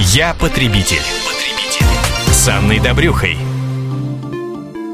Я потребитель. С Анной Добрюхой.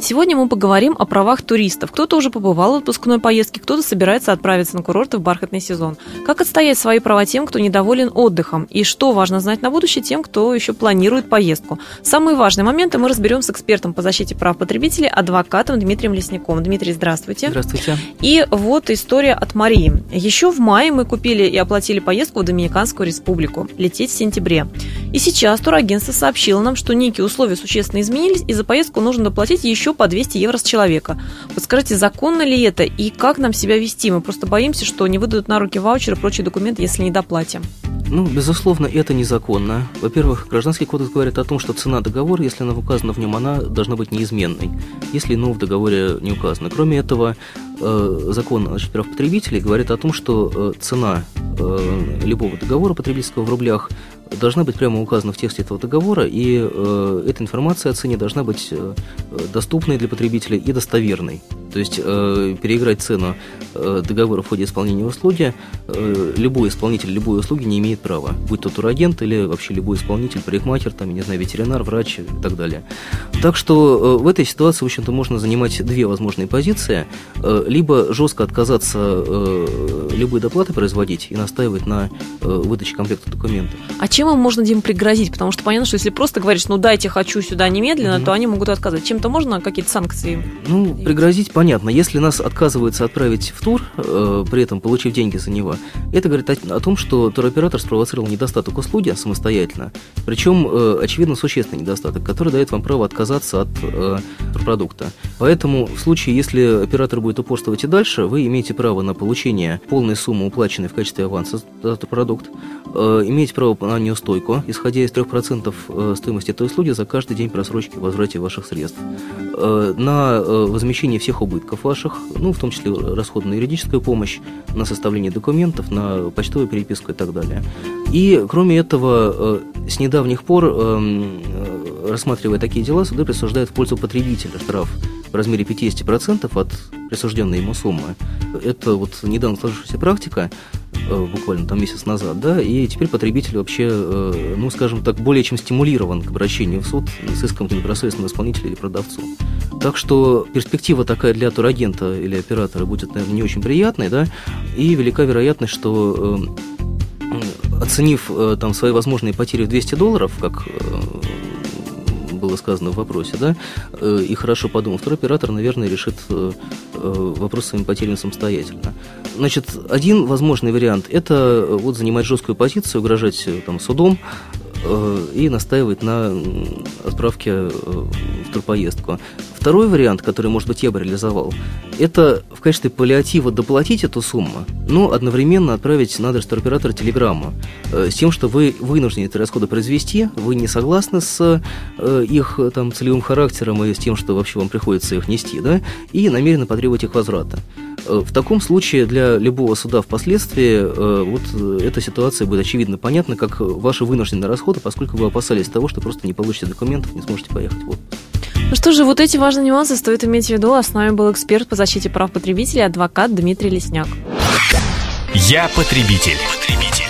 Сегодня мы поговорим о правах туристов. Кто-то уже побывал в отпускной поездке, кто-то собирается отправиться на курорты в бархатный сезон. Как отстоять свои права тем, кто недоволен отдыхом? И что важно знать на будущее тем, кто еще планирует поездку? Самые важные моменты мы разберем с экспертом по защите прав потребителей, адвокатом Дмитрием Лесняковым. Дмитрий, здравствуйте. Здравствуйте. И вот история от Марии. Еще в мае мы купили и оплатили поездку в Доминиканскую республику. Лететь в сентябре. И сейчас турагентство сообщило нам, что некие условия существенно изменились, и за поездку нужно доплатить еще по 200 евро с человека. Вот скажите, законно ли это и как нам себя вести? Мы просто боимся, что не выдадут на руки ваучеры и прочие документы, если не доплатим. Ну, безусловно, это незаконно. Во-первых, Гражданский кодекс говорит о том, что цена договора, если она указана в нем, она должна быть неизменной, если иного в договоре не указано. Кроме этого, э, закон о прав потребителей говорит о том, что э, цена э, любого договора потребительского в рублях должна быть прямо указана в тексте этого договора, и э, эта информация о цене должна быть э, доступной для потребителя и достоверной. То есть э, переиграть цену э, договора в ходе исполнения услуги э, любой исполнитель любой услуги не имеет права, будь то турагент или вообще любой исполнитель, парикмахер, там, не знаю, ветеринар, врач и так далее. Так что э, в этой ситуации, в общем-то, можно занимать две возможные позиции. Э, либо жестко отказаться э, любой доплаты производить и настаивать на э, выдаче комплекта документов. А чем им можно, Дим, пригрозить? Потому что понятно, что если просто говоришь, ну дайте, хочу сюда немедленно, mm-hmm. то они могут отказать. Чем-то можно какие-то санкции? Ну, пригрозить понятно. Если нас отказываются отправить в тур, э, при этом получив деньги за него, это говорит о, о том, что туроператор спровоцировал недостаток услуги самостоятельно, причем, э, очевидно, существенный недостаток, который дает вам право отказаться от э, продукта. Поэтому в случае, если оператор будет упорствовать и дальше, вы имеете право на получение полной суммы, уплаченной в качестве аванса за этот продукт, э, имеете право на неустойку, исходя из 3% э, стоимости этой услуги за каждый день просрочки в возврате ваших средств, на э, возмещение всех убытков ваших, ну, в том числе расходы на юридическую помощь, на составление документов, на почтовую переписку и так далее. И, кроме этого, с недавних пор, эм, рассматривая такие дела, суды присуждают в пользу потребителя штраф в размере 50% от присужденной ему суммы. Это вот недавно сложившаяся практика, Э, буквально там месяц назад, да, и теперь потребитель вообще, э, ну, скажем так, более чем стимулирован к обращению в суд с иском к непосредственному исполнителю или продавцу. Так что перспектива такая для турагента или оператора будет, наверное, не очень приятной, да, и велика вероятность, что э, оценив там свои возможные потери в 200 долларов, как было сказано в вопросе, да, э, и хорошо подумав, второй оператор, наверное, решит э, э, вопрос своими потерями самостоятельно. Значит, один возможный вариант – это вот занимать жесткую позицию, угрожать там, судом, и настаивать на отправке в турпоездку. Второй вариант, который, может быть, я бы реализовал, это в качестве паллиатива доплатить эту сумму, но одновременно отправить на адрес туроператора телеграмму э, с тем, что вы вынуждены эти расходы произвести, вы не согласны с э, их там, целевым характером и с тем, что вообще вам приходится их нести, да, и намерены потребовать их возврата. Э, в таком случае для любого суда впоследствии вот эта ситуация будет очевидно понятна, как ваши вынужденные расходы, поскольку вы опасались того, что просто не получите документов, не сможете поехать в отпуск. Ну что же, вот эти важные нюансы стоит иметь в виду. А с нами был эксперт по защите прав потребителей, адвокат Дмитрий Лесняк. Я потребитель. потребитель.